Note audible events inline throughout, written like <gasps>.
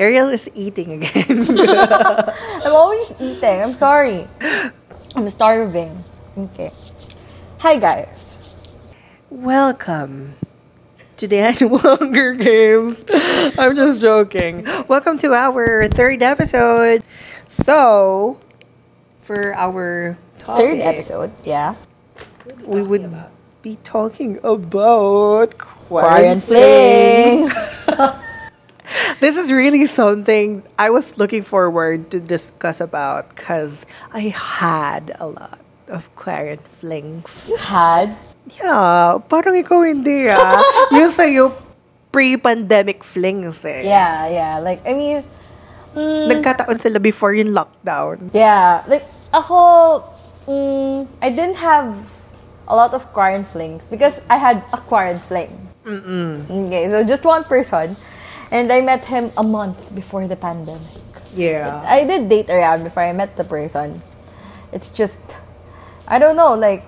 Ariel is eating again. <laughs> I'm always eating. I'm sorry. I'm starving. Okay. Hi, guys. Welcome to the annual Hunger Games. I'm just joking. Welcome to our third episode. So, for our topic, Third episode. Yeah. we would be talking about quarren flings. <laughs> <laughs> This is really something I was looking forward to discuss about because I had a lot of quarren flings. You had. Yeah, parang ikaw hindi ah. <laughs> Yung sa'yo, pre-pandemic flings eh. Yeah, yeah. Like, I mean, mm, Nagkataon sila before yung lockdown. yeah. Like, ako, mm, I didn't have a lot of quarren flings because I had a quarren fling. Mm-mm. Okay, so just one person. And I met him a month before the pandemic. Yeah. I did date around before I met the person. It's just, I don't know, like,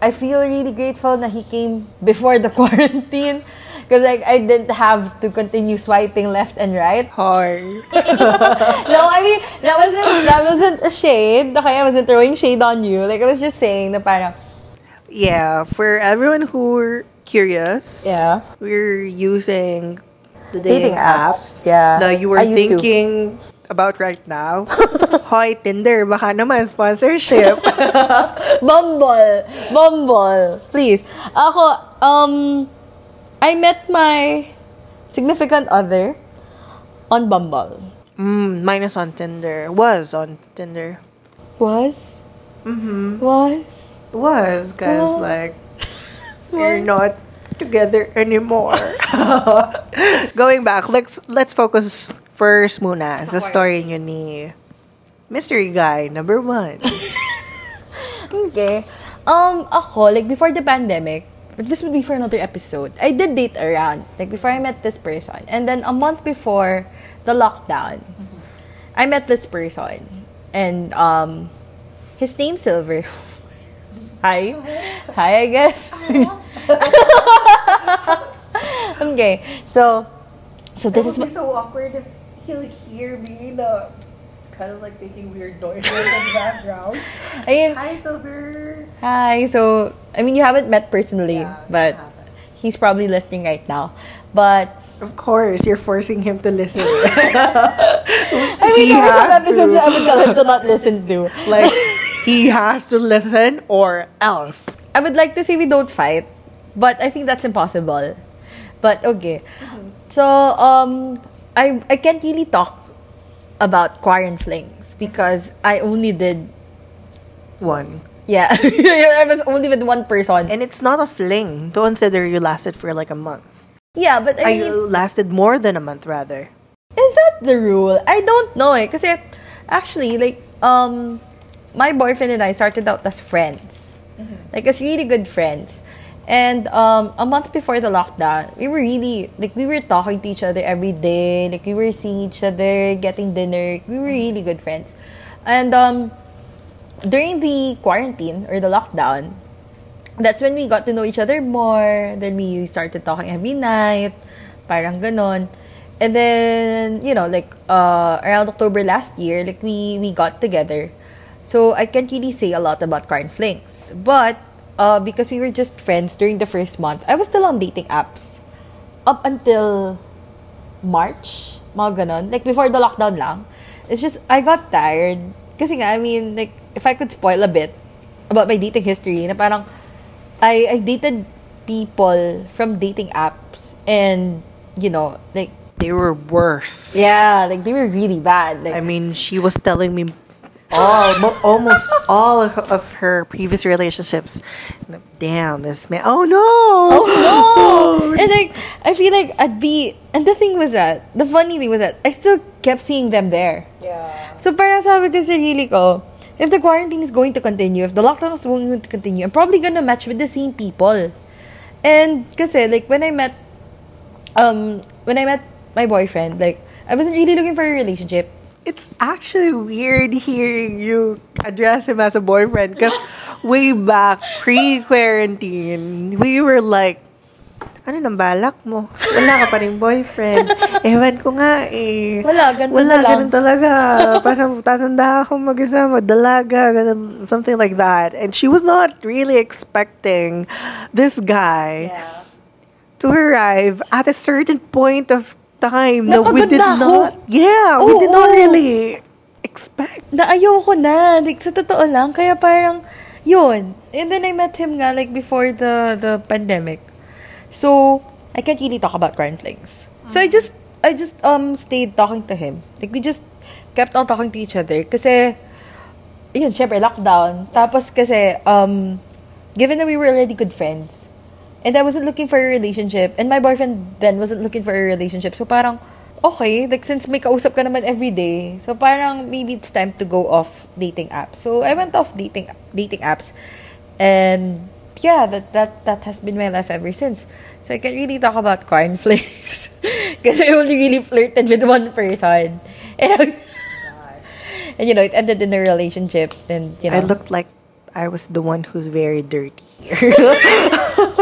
I feel really grateful that he came before the <laughs> quarantine. Because, like, I didn't have to continue swiping left and right. Hi. <laughs> No, I mean, that wasn't, that wasn't a shade. Okay, I wasn't throwing shade on you. Like, I was just saying the parang, Yeah, for everyone who are curious, yeah. we're using the Dating dating, apps. apps Yeah. that you were I used to. thinking about right now. <laughs> Hoy, Tinder, baka naman sponsorship. <laughs> Bumble! Bumble! Please. Ako, um, I met my significant other on Bumble. mm, minus on Tinder. Was on Tinder. Was? Mm-hmm. Was? Was, because, Oh. like, <laughs> we're not together anymore. <laughs> Going back, let's let's focus first muna sa story niyo ni Mystery Guy number one. <laughs> Okay. Um, ako, like, before the pandemic, but this would be for another episode, I did date around, like, before I met this person. And then, a month before the lockdown, I met this person. And, um, his name's Silver. <laughs> Hi. Hi, I guess. <laughs> okay. So, so this is... be so awkward if he'll hear me na kind of like making weird noises in the background. <laughs> Ayun, Hi, Silver. Hi. So, I mean, you haven't met personally, Yeah, but he's probably listening right now. But Of course, you're forcing him to listen. <laughs> I mean, He there were some episodes to. that I would tell him to not listen to. like, he has to listen or else. I would like to say we don't fight, but I think that's impossible. But okay. So, um, I I can't really talk about quarantine flings because I only did One. yeah <laughs> I was only with one person. And it's not a fling. Don't consider you lasted for like a month. Yeah, but I I mean, lasted more than a month, rather. Is that the rule? I don't know eh. Kasi, actually, like, um, my boyfriend and I started out as friends. Like, as really good friends. And um, a month before the lockdown, we were really, like, we were talking to each other every day. Like, we were seeing each other, getting dinner. We were really good friends. And um, during the quarantine or the lockdown, that's when we got to know each other more. Then we started talking every night. Parang ganon. And then, you know, like, uh, around October last year, like, we, we got together. So, I can't really say a lot about current flings. But, uh, because we were just friends during the first month, I was still on dating apps. Up until March, mga. Like, before the lockdown lang. It's just, I got tired. Kasi nga, I mean, like, if I could spoil a bit about my dating history, na parang, I, I dated people from dating apps and, you know, like, They were worse. yeah, like, they were really bad. Like, I mean, she was telling me all, mo- almost all of, of her previous relationships. Damn, this man. Oh no! Oh no! <laughs> and like I feel like I'd be and the thing was that the funny thing was that I still kept seeing them there. Yeah. So parang sabi ko sa sarili ko, if the quarantine is going to continue, if the lockdown is going to continue, I'm probably gonna match with the same people. And kasi like when I met um when I met my boyfriend, like I wasn't really looking for a relationship. It's actually weird hearing you address him as a boyfriend because <laughs> way back pre quarantine, we were like, ano nang balak mo? Wala ka pa rin boyfriend. <laughs> Ewan ko nga eh. Wala, ganun Wala, na ganun talaga. Parang tatanda ako mag-isa, magdalaga, ganun, something like that. And she was not really expecting this guy to arrive at a certain point of time that we did ako. not, yeah, we did not Oo. really expect. na ayoko na. Like, sa totoo lang. Kaya parang, yun. And then I met him nga, like, before the, the pandemic. So, I can't really talk about flings. So, I just, I just, um, stayed talking to him. Like, we just kept on talking to each other. Kasi, yun, syempre, lockdown. Tapos, kasi, um, given that we were already good friends, and I wasn't looking for a relationship, and my boyfriend then wasn't looking for a relationship, so parang, okay, like since may kausap ka naman every day, so parang maybe it's time to go off dating apps. So I went off dating dating apps, and yeah, that that that has been my life ever since. So I can't really talk about cornflakes <laughs> because I only really flirted with one person, and I- <laughs> and you know it ended in a relationship, and you know I looked like I was the one who's very dirty here. <laughs>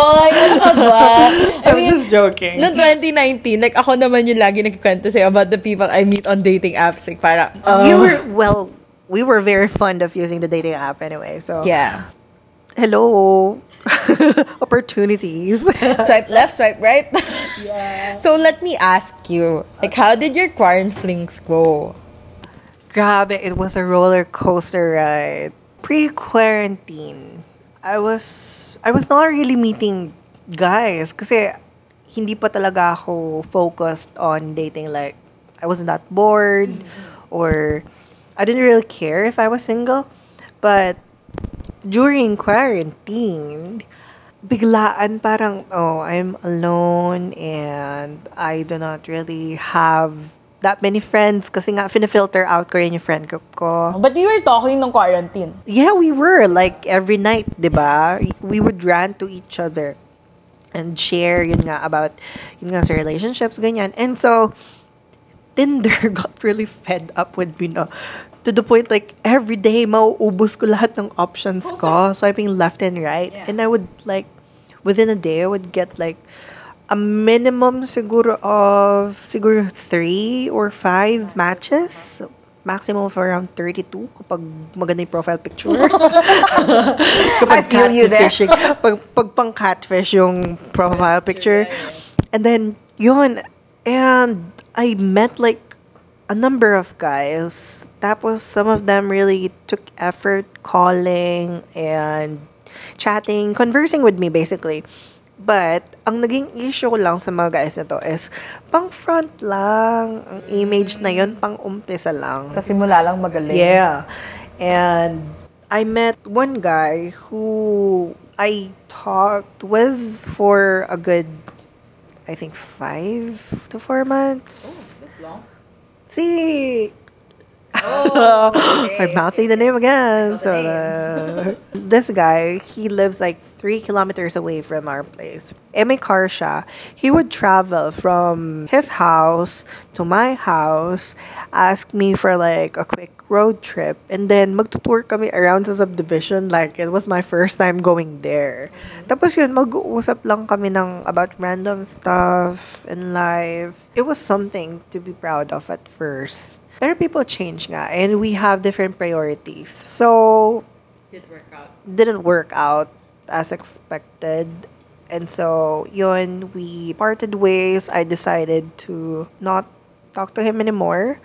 Hoy, ano ka ba? <laughs> I I'm mean, just joking. Noong 2019, like ako naman yung lagi nagkikwento sa'yo about the people I meet on dating apps. Like parang, we oh, were well we were very fond of using the dating app anyway so yeah. hello <laughs> opportunities <laughs> Swipe left, swipe right. yeah. So let me ask you, like how did your quarantine flings go? grabe it was a roller coaster ride pre-quarantine i was i was not really meeting guys kasi hindi pa talaga ako focused on dating like i wasn't that bored or i didn't really care if i was single. But during quarantine, biglaan parang, oh, I'm alone and I do not really have that many friends kasi nga filter out ko rin yung friend group ko. But you were talking nung quarantine. Yeah, we were like every night, 'di ba? We would rant to each other and share yun nga about yun nga sa relationships ganyan. And so Tinder <laughs> got really fed up with me no. To the point like every day mauubos ko lahat ng options ko, <laughs> swiping left and right. And I would like within a day I would get like a minimum siguro of siguro three or five matches. So, maximum of around 32 kapag maganda yung profile picture. <laughs> kapag I feel you there. pag, pag pang catfish yung profile picture. And then, yun. And I met like a number of guys. Tapos some of them really took effort calling and chatting, conversing with me basically. But, ang naging issue ko lang sa mga guys na to is, pang front lang. Ang image na yun, pang umpisa lang. Sa simula lang magaling. Yeah. And I met one guy who I talked with for a good, I think, five to four months. That's long. See, Oh, <laughs> I'm mouthing the name again. So uh, this guy, he lives like three kilometers away from our place. E car siya. He would travel from his house to my house, ask me for like a quick road trip, and then magtutour kami around sa subdivision. Like it was my first time going there. Tapos yun, mag-uusap lang kami ng about random stuff in life. It was something to be proud of at first. Pero people change nga, and we have different priorities. So, Did work out. didn't work out as expected. And so, yun, we parted ways. I decided to not talk to him anymore.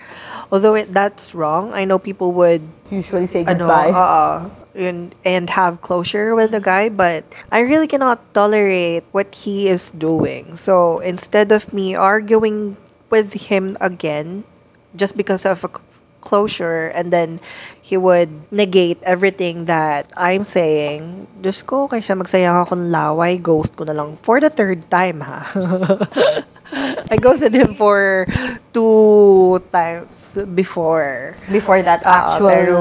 Although it, that's wrong. I know people would Usually say ano, goodbye. Uh-uh, oo, yun, and have closure with the guy, but I really cannot tolerate what he is doing. So instead of me arguing with him again, just because of a closure, and then he would negate everything that I'm saying, Diyos ko, kaysa magsayang akong laway, ghost ko na lang for the third time, ha? <laughs> I ghosted him for two times before. Before that Oo, actual... pero,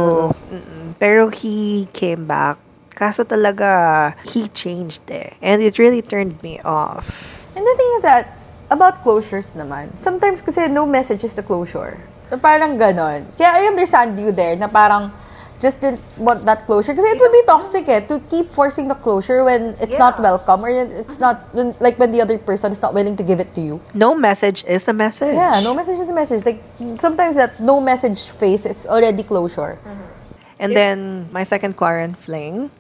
pero he came back. Kaso talaga, he changed eh. And it really turned me off. And the thing is that, about closures naman, sometimes kasi no message is the closure. So parang ganon. Kaya I understand you there, na parang, just didn't want that closure because it would be toxic eh, to keep forcing the closure when it's not welcome or it's not when, like when the other person is not willing to give it to you. No message is a message. Yeah, no message is a message. Like sometimes that no message phase is already closure. And then my second quarant fling.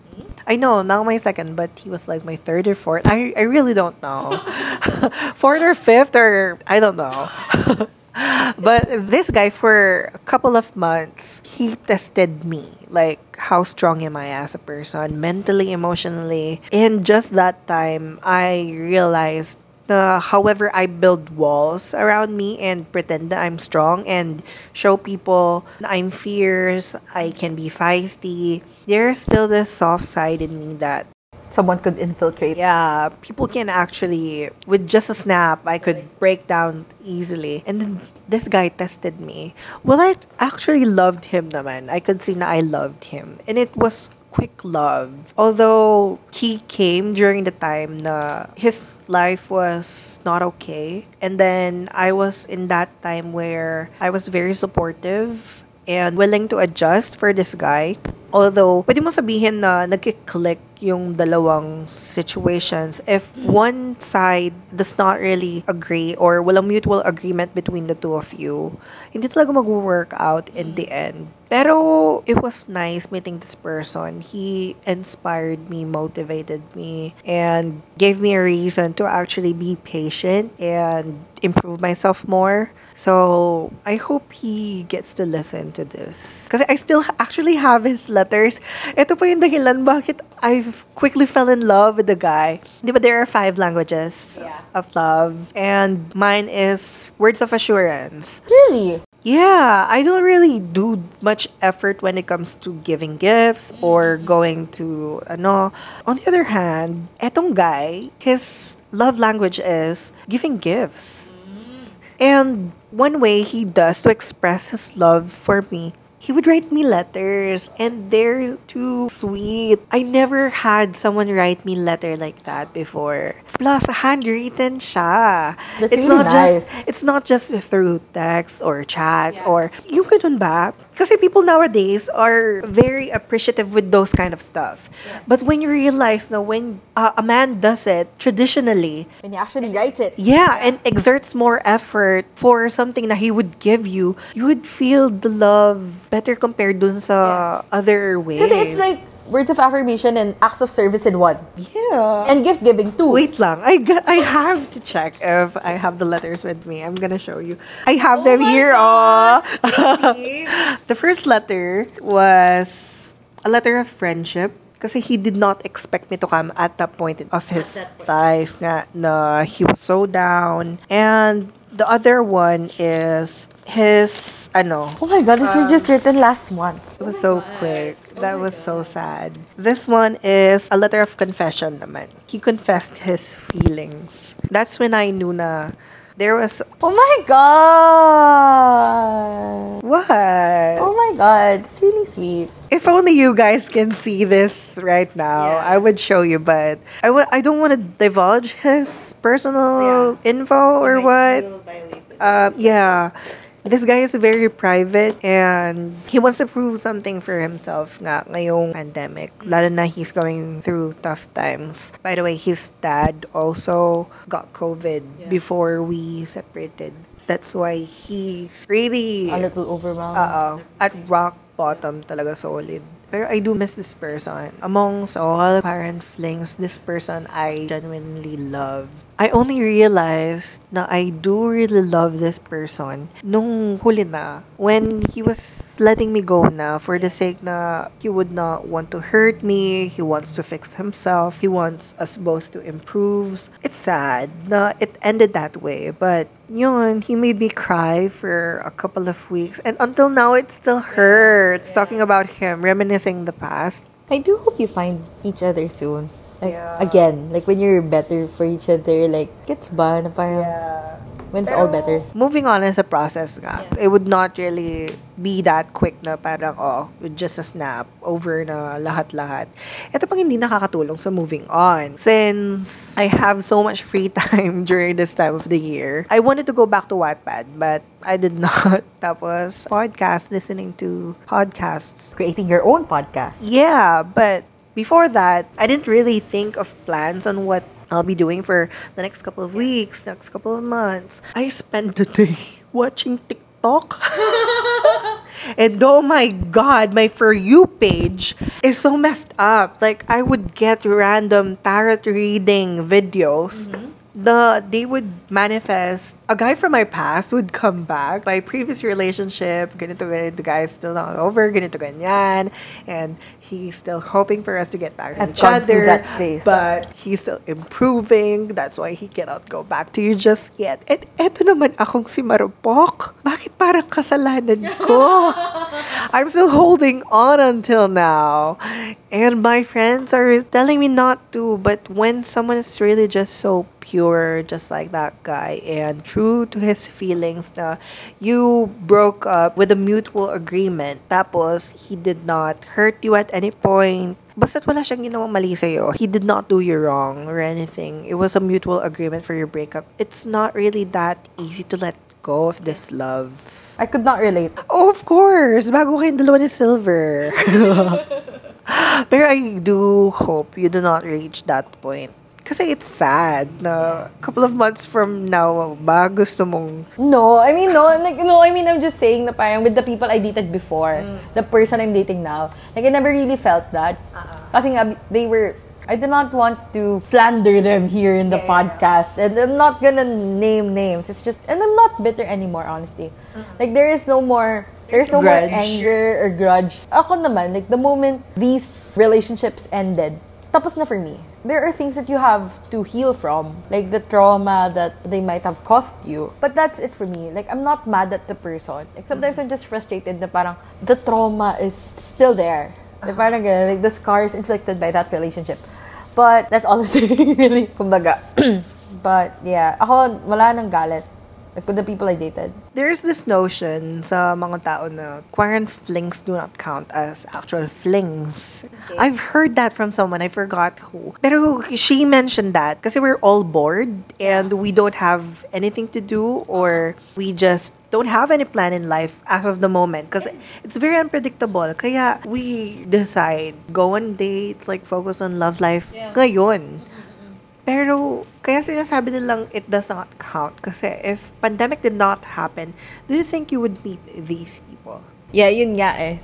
I know, now my second, but he was like my third or fourth. I, I really don't know. <laughs> fourth or fifth or I don't know. <laughs> but this guy for a couple of months, he tested me. Like how strong am I as a person, mentally, emotionally. And just that time I realized uh, however I build walls around me and pretend that I'm strong and show people I'm fierce, I can be feisty, there's still this soft side in me that Someone could infiltrate. yeah, people can actually with just a snap I could break down easily. And then this guy tested me. Well, I actually loved him naman. I could see na I loved him. And it was quick love. Although he came during the time na his life was not okay. And then I was in that time where I was very supportive and willing to adjust for this guy. Although, pwede mo sabihin na nagkiklik yung dalawang situations if one side does not really agree or walang mutual agreement between the two of you, hindi talaga mag-work out in the end. Pero it was nice meeting this person. He inspired me, motivated me, and gave me a reason to actually be patient and improve myself more. So I hope he gets to listen to this. Because I still actually have his letters. Ito po yung dahilan bakit I quickly fell in love with the guy. Di ba there are five languages Yeah. of love? And mine is words of assurance. Really? Yeah, I don't really do much effort when it comes to giving gifts or mm. going to ano. On the other hand, etong guy, his love language is giving gifts. Mm. And one way he does to express his love for me, he would write me letters and they're too sweet. I never had someone write me letter like that before. Plus, handwritten siya. That's it's really not nice. just it's not just through text or chats or yung ganun ba? Kasi people nowadays are very appreciative with those kind of stuff. But when you realize na when uh, a man does it traditionally, When he actually writes it. yeah, and exerts more effort for something that he would give you, you would feel the love better compared dun sa other ways. Because it's like words of affirmation and acts of service in one. yeah. And gift giving too. Wait lang. I got, I have to check if I have the letters with me. I'm gonna show you. I have them oh my here. God. Oh. <laughs> the first letter was a letter of friendship. Kasi he did not expect me to come at that point of his life nga na he was so down. And the other one is his, ano, Oh my god, this was just um, written last month. it was so oh quick. That was so sad. This one is a letter of confession naman. He confessed his feelings. That's when I knew na there was Oh my god. what? Oh my god, it's really sweet. If only you guys can see this right now, Yeah. I would show you, but I w- I don't want to divulge his personal info or what. Uh, yeah. This guy is very private and he wants to prove something for himself nga ngayong pandemic. Lalo na he's going through tough times. By the way, his dad also got COVID before we separated. That's why he's really A little overwhelmed. Oo. At rock bottom talaga solid. Pero I do miss this person. Amongst all parent flings, this person I genuinely love. I only realized na I do really love this person nung huli na. When he was letting me go na for the sake na he would not want to hurt me, he wants to fix himself, he wants us both to improve. It's sad na it ended that way, but yun, he made me cry for a couple of weeks. And until now, it still hurts talking about him, reminiscing the past. I do hope you find each other soon. Like, Yeah. Again, like when you're better for each other, like, gets ba na parang, when it's all better. moving on as a process nga, it would not really be that quick na parang, oh, just a snap, over na lahat-lahat. Ito pang hindi nakakatulong sa moving on. Since I have so much free <laughs> time during this time of the year, I wanted to go back to Wattpad, but I did <laughs> not. Tapos, podcast, listening to podcasts. Creating your own podcast. Yeah, but before that, I didn't really think of plans on what I'll be doing for the next couple of weeks, next couple of months. I spent the day <laughs> watching TikTok. <laughs> and oh my god, my For You page is so messed up. Like, I would get random tarot reading videos. Mm-hmm. The they would manifest a guy from my past would come back. My previous relationship, ganito ganito, the guy is still not over, ganito ganyan, and he's still hoping for us to get back to each other. that phase. But he's still improving. That's why he cannot go back to you just yet. And eto naman akong si Marupok. Bakit parang kasalanan ko? <laughs> I'm still holding on until now. And my friends are telling me not to. But when someone is really just so pure, just like that guy, and true to his feelings na you broke up with a mutual agreement, tapos he did not hurt you at any point, Basta't wala siyang ginawang mali sa'yo. He did not do you wrong or anything. It was a mutual agreement for your breakup. It's not really that easy to let go of this love. I could not relate. Oh, of course. Bago kayong dalawa ni Silver. <laughs> Pero I do hope you do not reach that point. Kasi it's sad na a couple of months from now, ba gusto mong No, I mean no, like no, I mean I'm just saying na parang with the people I dated before, the person I'm dating now, like I never really felt that. Kasi nga they were I do not want to slander them here in the podcast, and I'm not gonna name names. It's just, and I'm not bitter anymore, honestly. Uh-huh. Like there is no more, there's no more anger or grudge. Ako naman, like the moment these relationships ended, tapos na for me. There are things that you have to heal from, like the trauma that they might have caused you. But that's it for me. Like I'm not mad at the person. Like sometimes mm-hmm. I'm just frustrated na parang the trauma is still there. Parang ganun, uh, like the scars inflicted by that relationship. But that's all I'm <laughs> saying, really. Kumbaga. <clears throat> but yeah, ako wala nang galit. Like with the people I dated. There's this notion sa mga tao na quarant flings do not count as actual flings. I've heard that from someone, I forgot who. Pero she mentioned that kasi we're all bored and we don't have anything to do or we just don't have any plan in life as of the moment because it's very unpredictable. Kaya we decide, go on dates, like focus on love life ngayon. Pero, kaya sinasabi nilang it does not count. Kasi if pandemic did not happen, do you think you would meet these people? Yeah, yun nga eh.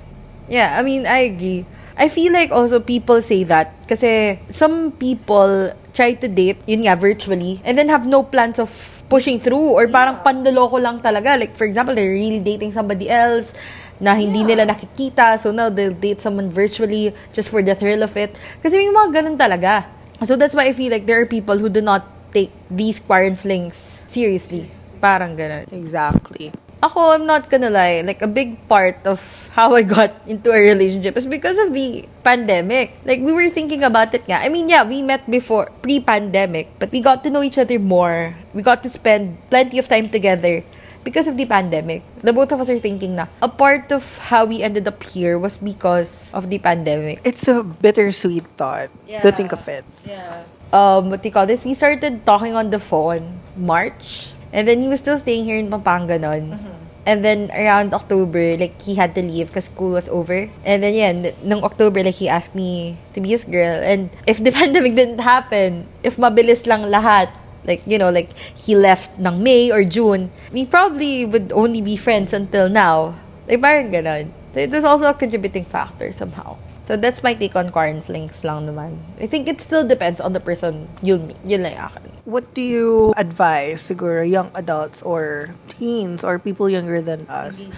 Yeah, I mean, I agree. I feel like also people say that kasi some people try to date, yun nga, virtually, and then have no plans of pushing through or parang pandaloko lang talaga. Like, for example, they're really dating somebody else na hindi nila nakikita. So now they'll date someone virtually just for the thrill of it. Kasi may mga ganun talaga. So that's why I feel like there are people who do not take these quarant flings seriously. Parang ganun. Exactly. Ako, I'm not gonna lie, like a big part of how I got <laughs> into a relationship is because of the pandemic. Like we were thinking about it nga. I mean, yeah, we met before pre-pandemic, but we got to know each other more. We got to spend plenty of time together because of the pandemic. The both of us are thinking na a part of how we ended up here was because of the pandemic. It's a bittersweet thought to think of it. Yeah. Um, what do you call this? We started talking on the phone March. And then he was still staying here in Pampanga nun. And then around October, like he had to leave because school was over. And then yeah, n- nung October, like he asked me to be his girl. And if the <laughs> pandemic didn't happen, if mabilis lang lahat, like you know, like he left ng May or June, we probably would only be friends until now. Like parang ganon. So it was also a contributing factor somehow. So that's my take on flings lang naman. I think it still depends on the person you'll meet. Yun lang akin. What do you advise, siguro, young adults or teens or people younger than us?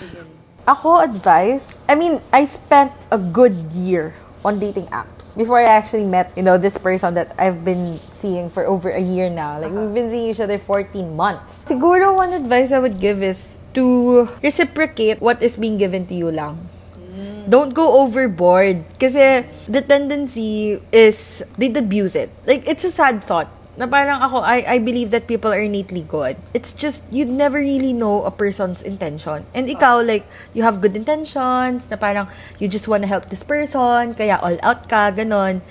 Ako advice, I mean, I spent a good year on dating apps before I actually met, you know, this person that I've been seeing for over a year now. Like, we've been seeing each other 14 months. Siguro, one advice I would give is to reciprocate what is being given to you lang. Don't go overboard. Kasi the tendency is they'd abuse it. Like, it's a sad thought. Na parang ako, I, I believe that people are innately good. It's just, you'd never really know a person's intention. And ikaw, like, you have good intentions, na parang, you just wanna help this person, kaya all out ka, ganon.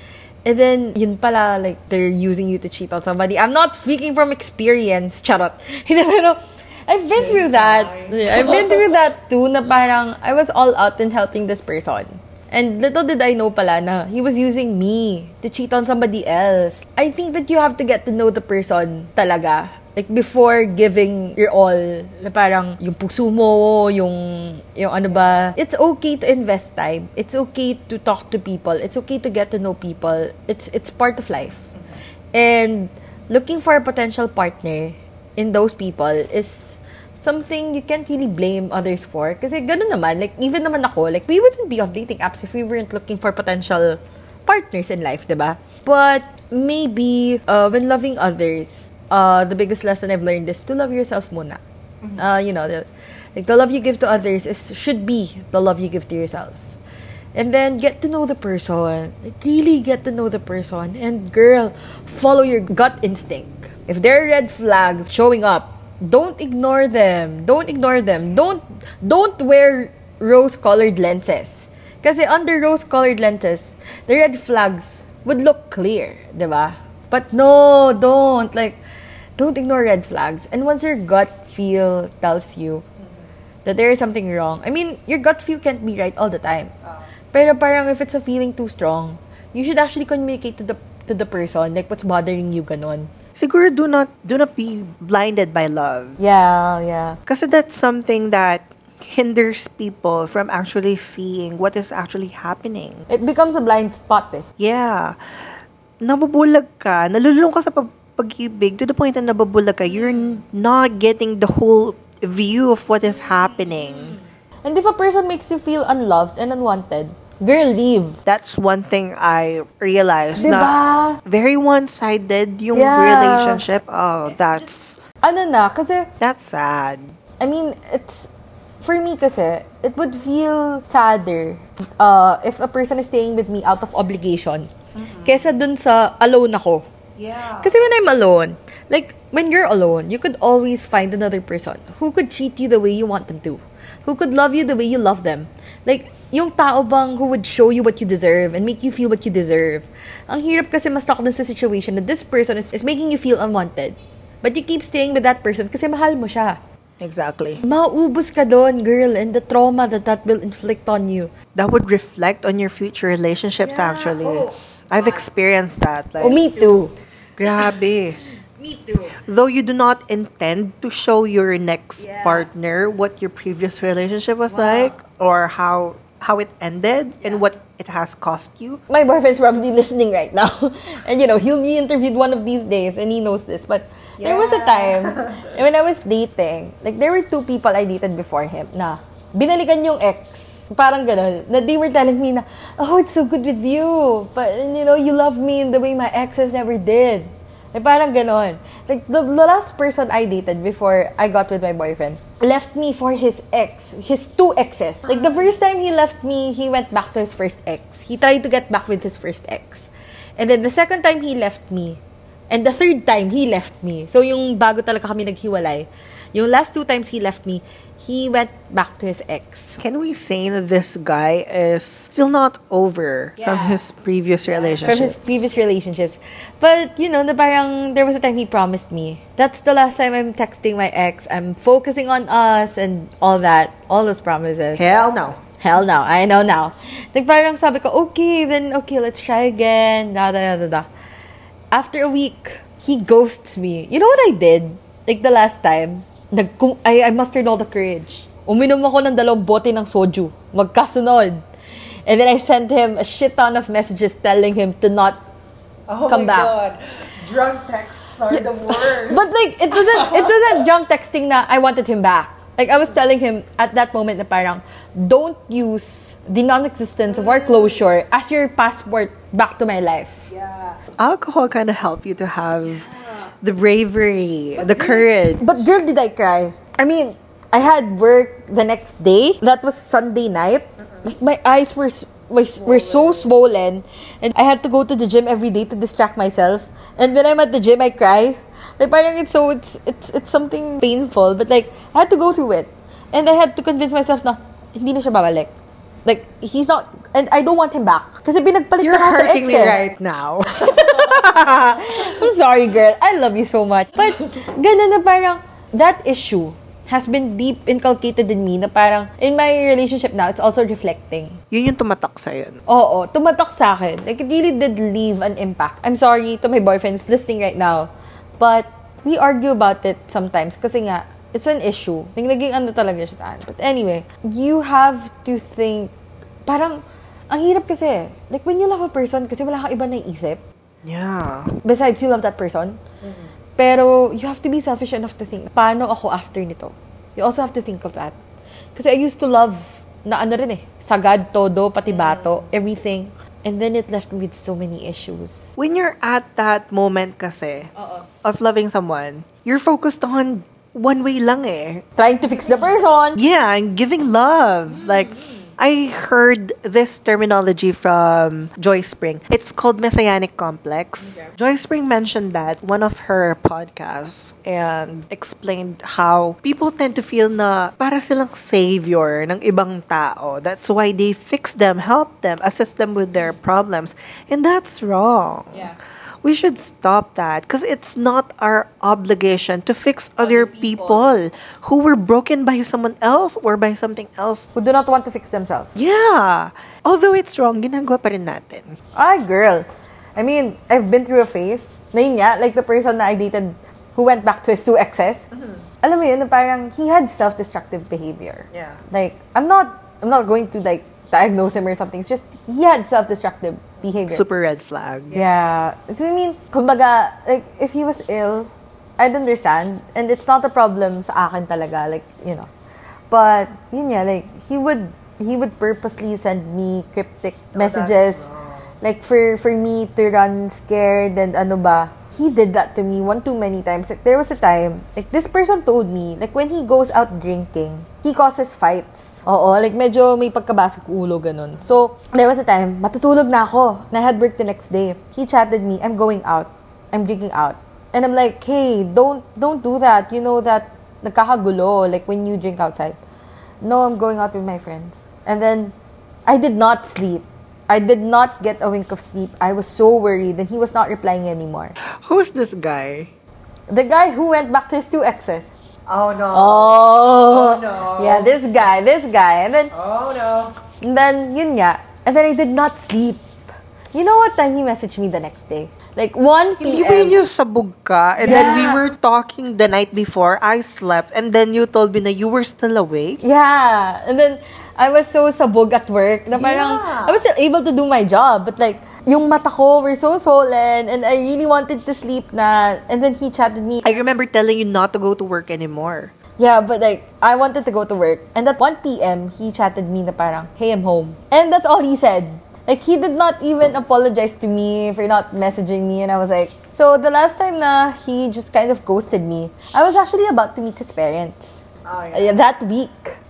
And then, yun pala, like, they're using you to cheat on somebody. I'm not speaking from experience, charot. <laughs> Hindi, pero, I've been through that. I've been through that too, na parang, I was all out in helping this person. And little did I know pala na he was using me to cheat on somebody else. I think that you have to get to know the person talaga. Like, before giving your all, na parang yung puso mo, yung, yung ano ba, it's okay to invest time. It's okay to talk to people. It's okay to get to know people. It's, it's part of life. And looking for a potential partner in those people is something you can't really blame others for. Kasi ganun naman, like, even naman ako, like, we wouldn't be on dating apps if we weren't looking for potential partners in life, diba? But maybe uh, when loving others, uh, the biggest lesson I've learned is to love yourself muna. Uh, you know, the, like the love you give to others is should be the love you give to yourself. And then get to know the person. Like really get to know the person. And girl, follow your gut instinct. If there are red flags showing up, don't ignore them. Don't ignore them. Don't don't wear rose-colored lenses. Kasi under rose-colored lenses, the red flags would look clear, 'di ba? But no, don't like don't ignore red flags. And once your gut feel tells you that there is something wrong. I mean, your gut feel can't be right all the time. Ah. Pero parang if it's a feeling too strong, you should actually communicate to the to the person like what's bothering you ganon. Siguro do not do not be blinded by love. Yeah, yeah. Kasi that's something that hinders people from actually seeing what is actually happening. It becomes a blind spot eh. Yeah. Nabubulag ka, nalulung ka sa pag- pag-ibig to the point na nabubulag ka, you're not getting the whole view of what is happening. And if a person makes you feel unloved and unwanted, girl, leave. That's one thing I realized Diba? na very one-sided yung Yeah. relationship. Oh, that's Ano na, kasi that's sad. I mean, it's for me kasi it would feel sadder uh, if a person is staying with me out of obligation kesa dun sa alone ako. Yeah. Kasi when I'm alone, like when you're alone, you could always find another person who could treat you the way you want them to. Who could love you the way you love them. Like, yung tao bang who would show you what you deserve and make you feel what you deserve. Ang hirap kasi mas stuck dun sa situation that this person is, is making you feel unwanted. But you keep staying with that person kasi mahal mo siya. Exactly. Mauubos ka doon, girl, and the trauma that that will inflict on you. That would reflect on your future relationships actually. I've experienced that. Like, Oh, me too. grabe. Me too. Though you do not intend to show your next partner what your previous relationship was like or how how it ended and what it has cost you. My boyfriend's probably listening right now. <laughs> and you know, he'll be interviewed one of these days and he knows this. But there was a time <laughs> when I was dating, like there were two people I dated before him na binalikan yung ex. Parang gano'n. Na they were telling me na, oh, it's so good with you. But, you know, you love me in the way my exes never did. Like, parang ganon. Like, the, the last person I dated before I got with my boyfriend left me for his ex. His two exes. Like, the first time he left me, he went back to his first ex. He tried to get back with his first ex. And then, the second time he left me, and the third time he left me. So, yung bago talaga kami naghiwalay, yung last two times he left me, he went back to his ex. Can we say that this guy is still not over from his previous relationships? from his previous relationships. But, you know, na parang there was a time he promised me. That's the last time I'm texting my ex. I'm focusing on us and all that. All those promises. Hell no. Hell no. I know now. Like, parang sabi ko, okay, then, okay, let's try again. Da, da, da, da, da. After a week, he ghosts me. You know what I did? Like, the last time, nag I, I mustered all the courage. Uminom ako ng dalawang bote ng soju. Magkasunod. And then I sent him a shit ton of messages telling him to not Oh Come my back. god. Drunk texts are the <laughs> worst. But like it wasn't it wasn't <laughs> drunk texting na I wanted him back. Like I was telling him at that moment na parang don't use the non-existence of our mm. closure as your passport back to my life. Yeah. Alcohol kind of help you to have the bravery, the courage. But girl, did I cry? I mean, I had work the next day. That was Sunday night. Like my eyes were my, were so swollen, and I had to go to the gym every day to distract myself. And when I'm at the gym, I cry. Like parang it's so it's it's it's something painful, but like I had to go through it, and I had to convince myself na hindi na siya babalik. Like he's not, and I don't want him back. Kasi pinagpalit You're na hurting me right now. <laughs> I'm sorry, girl. I love you so much. But, ganun na parang, that issue has been deep inculcated in me na parang, in my relationship now, it's also reflecting. Yun yung tumatak sa'yo. Oo, tumatak sa akin. Like, it really did leave an impact. I'm sorry to my boyfriends listening right now. But, we argue about it sometimes kasi nga, it's an issue. Like, naging ano talaga siya sa akin. But anyway, you have to think, parang, ang hirap kasi. Like, when you love a person, kasi wala kang iba naisip, Yeah. besides you love that person. Mm-hmm. Pero you have to be selfish enough to think, paano ako after nito? You also have to think of that. Kasi I used to love na ano rin eh, sagad, todo, pati bato, everything. And then it left me with so many issues. When you're at that moment kasi of loving someone, you're focused on one way lang eh. Trying to fix the person. Yeah, and giving love. Like, I heard this terminology from Joy Spring. It's called Messianic Complex. Joy Spring mentioned that one of her podcasts and explained how people tend to feel na para silang savior ng ibang tao. That's why they fix them, help them, assist them with their problems. And that's wrong. Yeah. We should stop that because it's not our obligation to fix other, people. who were broken by someone else or by something else. Who do not want to fix themselves. Yeah. Although it's wrong, ginagawa pa rin natin. Ay, girl. I mean, I've been through a phase. Na yun nga, like the person na I dated who went back to his two exes. Mm-hmm. Alam mo yun, parang he had self-destructive behavior. Yeah. Like, I'm not, I'm not going to like diagnose him or something. It's just, he had self-destructive behavior. Super red flag. Yeah. So, I mean, kumbaga, like, if he was ill, I'd understand. And it's not a problem sa akin talaga. Like, you know. But, yun nga, like, he would, he would purposely send me cryptic oh, messages. Like, for, for me to run scared and ano ba. He did that to me one too many times. Like, there was a time, like, this person told me, like, when he goes out drinking, he causes fights. Oo, like, medyo may pagkabasag ulo, ganun. So, there was a time, matutulog na ako, na I had work the next day. He chatted me, I'm going out. I'm drinking out. And I'm like, hey, don't, don't do that. You know that nagkakagulo, like, when you drink outside. No, I'm going out with my friends. And then, I did not sleep. I did not get a wink of sleep. I was so worried, and he was not replying anymore. Who's this guy? The guy who went back to his two exes. Oh no. Oh, oh, no. Yeah, this guy, this guy. And then, Oh no. and then, yun nga. And then I did not sleep. You know what time he messaged me the next day? Like 1 Hindi ba p.m. yun yung sabog ka? And then we were talking the night before. I slept. And then you told me na you were still awake. Yeah. And then, I was so sabog at work na parang, Yeah. I was still able to do my job. But like, yung mata ko were so swollen and I really wanted to sleep na. And then he chatted me. I remember telling you not to go to work anymore. Yeah, but like, I wanted to go to work. And at 1 p.m., he chatted me na parang, hey, I'm home. And that's all he said. Like, he did not even apologize to me for not messaging me. And I was like, so the last time na he just kind of ghosted me, I was actually about to meet his parents. Oh, Uh, that week.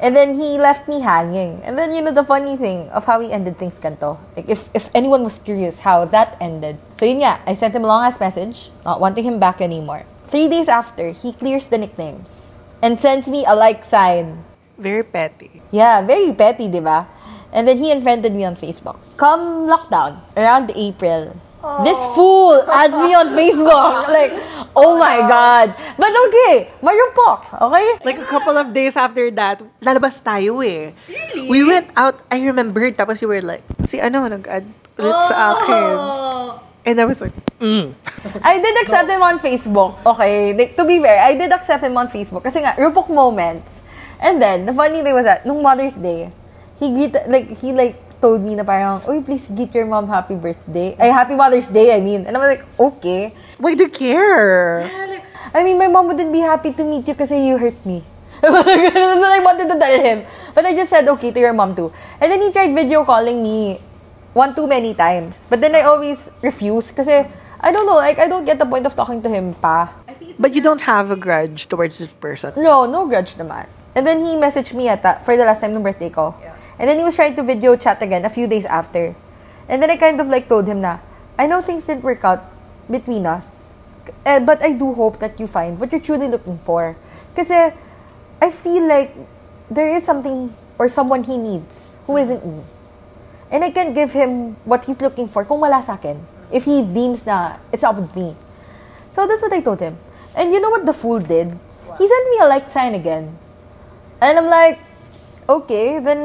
And then he left me hanging. And then, you know, the funny thing of how he ended things kanto. Like, if, if anyone was curious how that ended. So, yun nga, I sent him a long-ass message, not wanting him back anymore. Three days after, he clears the nicknames and sends me a like sign. Very petty. Yeah, very petty, di ba? And then he unfriended me on Facebook. Come lockdown, around April, this fool adds me on Facebook. <laughs> Like, oh my God. But okay, mayupok, okay? Like a couple of days after that, lalabas tayo eh. We went out, I remember, tapos you were like, si ano, nag-add ulit sa akin. And I was like, mm. <laughs> I did accept him on Facebook. Okay, like, to be fair, I did accept him on Facebook kasi nga, rupok moments. And then, the funny thing was that, nung Mother's Day, he like, he like, told me na parang, uy, please get your mom happy birthday. Ay, happy Mother's Day, I mean. And I was like, okay. Why do you care? I mean, my mom wouldn't be happy to meet you kasi you hurt me. <laughs> That's what I wanted to tell him. But I just said, okay, to your mom too. And then he tried video calling me one too many times. But then I always refuse kasi, I don't know, like, I don't get the point of talking to him pa. But you don't have a grudge towards this person. No, no grudge naman. And then he messaged me at that for the last time ng birthday ko. And then he was trying to video chat again a few days after. And then I kind of like told him na, I know things didn't work out between us. eh, but I do hope that you find what you're truly looking for. Kasi I feel like there is something or someone he needs who isn't me. And I can give him what he's looking for kung wala sa akin. If he deems na it's up with me. So that's what I told him. And you know what the fool did? He sent me a like sign again. And I'm like, okay, then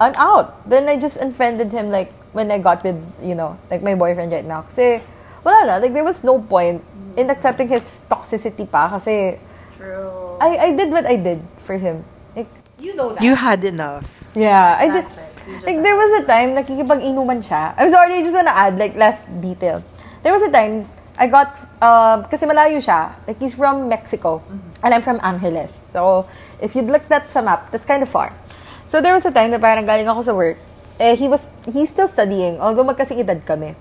I'm out. Then I just unfriended him like when I got with, you know, like my boyfriend right now. Kasi, wala na. Like, there was no point in accepting his toxicity pa. Kasi, True. I, I did what I did for him. Like, You know that. You had enough. yeah, I did. That's it. You just Like, there was a time, nakikipag-inuman siya. I'm sorry, I just wanna add, like, last detail. There was a time, I got, uh, kasi malayo siya. Like, he's from Mexico. And I'm from Angeles. So, if you'd looked at sa map, that's kind of far. So, there was a time na parang galing ako sa work. Eh, he was, he's still studying, although magkasing edad kami.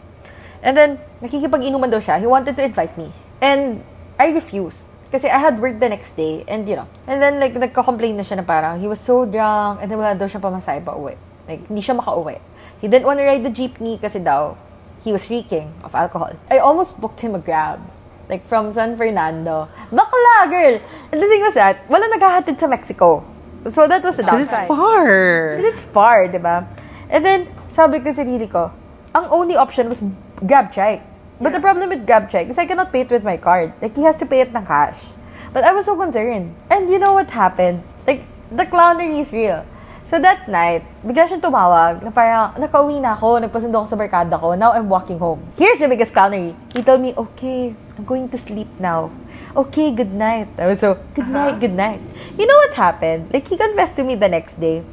And then, nakikipag-inuman daw siya. He wanted to invite me. And I refused. Kasi I had work the next day. And, you know. And then, like, nagko-complain na siya na parang, he was so drunk. And then, wala daw siya pamasahe pa uwi. Like, hindi siya makauwi. He didn't want to ride the jeepney kasi daw, he was reeking of alcohol. I almost booked him a grab. Like, from San Fernando. Bakla, girl! And the thing was that, wala naghahatid sa Mexico. So, that was the Because it's downside. far. Because it's far, di ba? And then, sabi ko sa sarili ko, ang only option was grab check. But the problem with grab check is I cannot pay it with my card. Like, he has to pay it ng cash. But I was so concerned. And you know what happened? Like, the clownery is real. So that night, bigla siyang tumawag na parang, nakauwi na ako, nagpasundo ako sa barkada ko, now I'm walking home. Here's the biggest clownery. He told me, okay, I'm going to sleep now. Okay, good night. I was so, good night, good night. You know what happened? Like, he confessed to me the next day.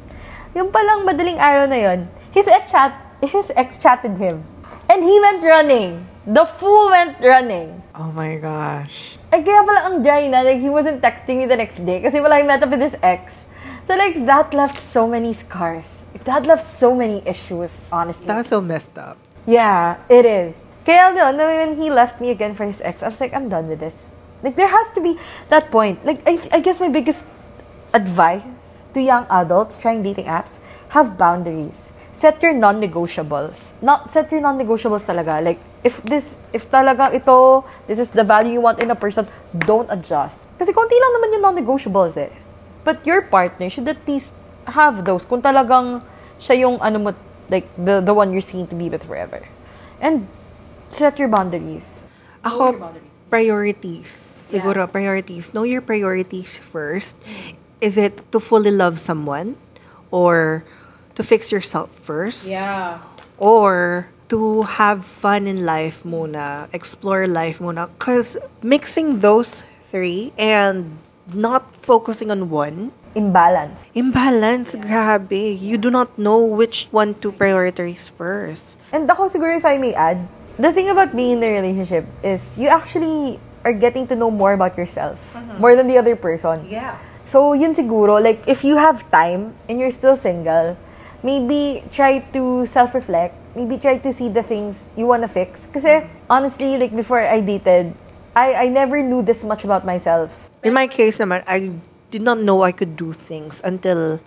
Yung palang madaling araw na yon, his ex chat, his ex chatted him. And he went running. The fool went running. Oh my gosh. Ay, kaya pala ang dry na, like, he wasn't texting me the next day kasi wala yung met up with his ex. So, like, that left so many scars. That left so many issues, honestly. That's so messed up. Yeah, it is. Kaya no, no, when he left me again for his ex, I was like, I'm done with this. Like, there has to be that point. Like, I, I guess my biggest advice to young adults trying dating apps, have boundaries. Set your non-negotiables. Not set your non-negotiables talaga. Like, if this, if talaga ito, this is the value you want in a person, don't adjust. Kasi konti lang naman yung non-negotiables eh. But your partner should at least have those. Kung talagang siya yung ano mo, like, the, the one you're seeing to be with forever. And set your boundaries. Ako, priorities. Siguro, priorities. Know your priorities first. Is it to fully love someone? Or to fix yourself first? Yeah. Or to have fun in life muna. Explore life muna. Because mixing those three and not focusing on one, Imbalance. imbalance, grabe. You do not know which one to prioritize first. And ako siguro if I may add, the thing about being in a relationship is you actually are getting to know more about yourself. Mm-hmm. More than the other person. Yeah. So, yun siguro, like, if you have time and you're still single, maybe try to self-reflect. Maybe try to see the things you wanna fix. Kasi, honestly, like, before I dated, I, I never knew this much about myself. In my case naman, I did not know I could do things until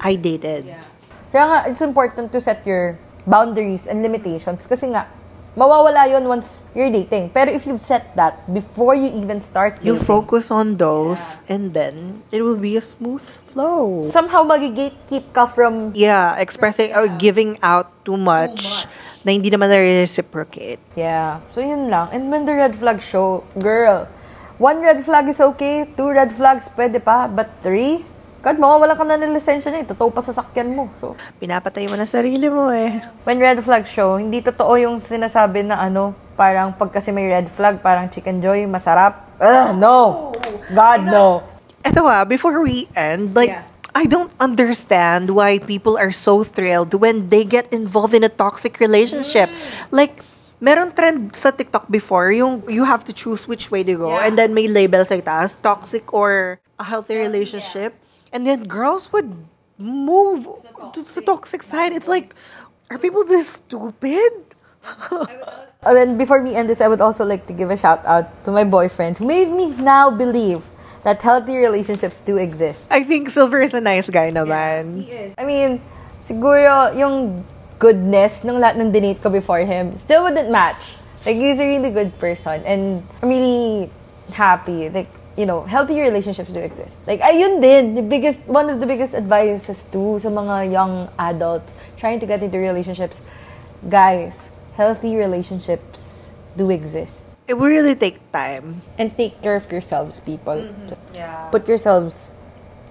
I dated. Yeah. Kaya nga, it's important to set your boundaries and limitations. Kasi nga, mawawala yon once you're dating. Pero if you've set that before you even start You dating, focus on those and then it will be a smooth flow. somehow magi-gatekeep ka from Yeah, expressing or giving out too much, na hindi naman na-reciprocate. Yeah. So, yun lang. And when the red flag show, girl, one red flag is okay, two red flags pwede pa, but three? God, mawawala ka na ng lisensya niya, totoo pa sa sakyan mo. So, Pinapatay mo na sarili mo eh. when red flags show, hindi totoo yung sinasabi na ano, parang pag kasi may red flag, parang chicken joy, masarap. Ugh, no! God, no! Eto ha, before we end, like, Yeah. I don't understand why people are so thrilled when they get involved in a toxic relationship. Like, meron trend sa TikTok before, yung you have to choose which way to go. Yeah. And then may labels like that, toxic or a healthy relationship. And then girls would move to the toxic side. It's like, are people this stupid? <laughs> And then before we end this, I would also like to give a shout out to my boyfriend who made me now believe that healthy relationships do exist. I think Silver is a nice guy naman. He is. I mean, siguro yung goodness ng lahat ng dinate ko before him still wouldn't match. Like, he's a really good person. And I'm really happy. Like, you know, healthy relationships do exist. Like, ayun din, the biggest, one of the biggest advices to sa mga young adults trying to get into relationships. Guys, healthy relationships do exist. It will really take time. And take care of yourselves, people. Mm-hmm. Yeah. Put yourselves,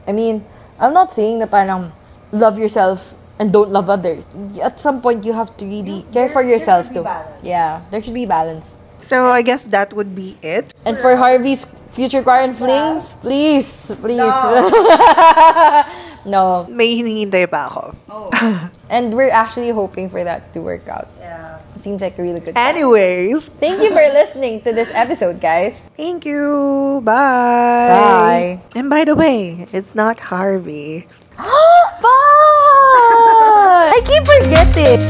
I mean, I'm not saying na parang love yourself and don't love others. At some point, you have to really care for yourself too. balance. Yeah, there should be balance. So I guess that would be it. And for Harvey's future Karen flings, please, please. <laughs> No. May hinihintay pa ako. Oh. And we're actually hoping for that to work out. Yeah. Seems like a really good. Thing. Anyways, Thank you for listening to this episode, guys. thank you. Bye. Bye. And by the way, it's not Harvey. <gasps> Bye! <laughs> I keep forgetting.